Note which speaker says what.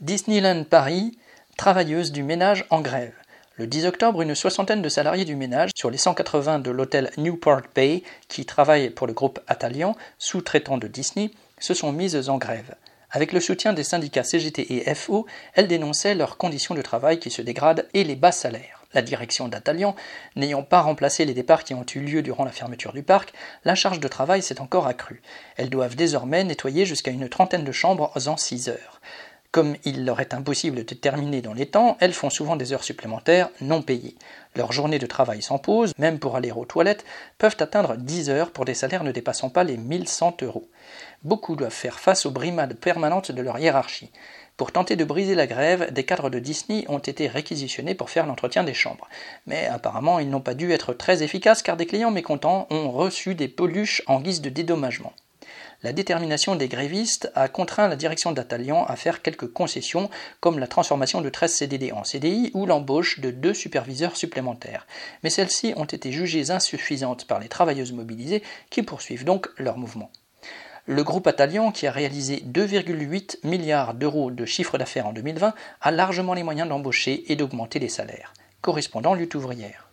Speaker 1: Disneyland Paris, travailleuse du ménage en grève. Le 10 octobre, une soixantaine de salariés du ménage sur les 180 de l'hôtel Newport Bay, qui travaillent pour le groupe Atalian, sous-traitant de Disney, se sont mises en grève. Avec le soutien des syndicats CGT et FO, elles dénonçaient leurs conditions de travail qui se dégradent et les bas salaires. La direction d'Atalian n'ayant pas remplacé les départs qui ont eu lieu durant la fermeture du parc, la charge de travail s'est encore accrue. Elles doivent désormais nettoyer jusqu'à une trentaine de chambres en 6 heures. Comme il leur est impossible de terminer dans les temps, elles font souvent des heures supplémentaires non payées. Leurs journées de travail sans pause, même pour aller aux toilettes, peuvent atteindre 10 heures pour des salaires ne dépassant pas les 1100 euros. Beaucoup doivent faire face aux brimades permanentes de leur hiérarchie. Pour tenter de briser la grève, des cadres de Disney ont été réquisitionnés pour faire l'entretien des chambres. Mais apparemment, ils n'ont pas dû être très efficaces car des clients mécontents ont reçu des peluches en guise de dédommagement la détermination des grévistes a contraint la direction d'Atalian à faire quelques concessions, comme la transformation de 13 CDD en CDI ou l'embauche de deux superviseurs supplémentaires. Mais celles-ci ont été jugées insuffisantes par les travailleuses mobilisées qui poursuivent donc leur mouvement. Le groupe Atalian, qui a réalisé 2,8 milliards d'euros de chiffre d'affaires en 2020, a largement les moyens d'embaucher et d'augmenter les salaires. Correspondant lutte ouvrière.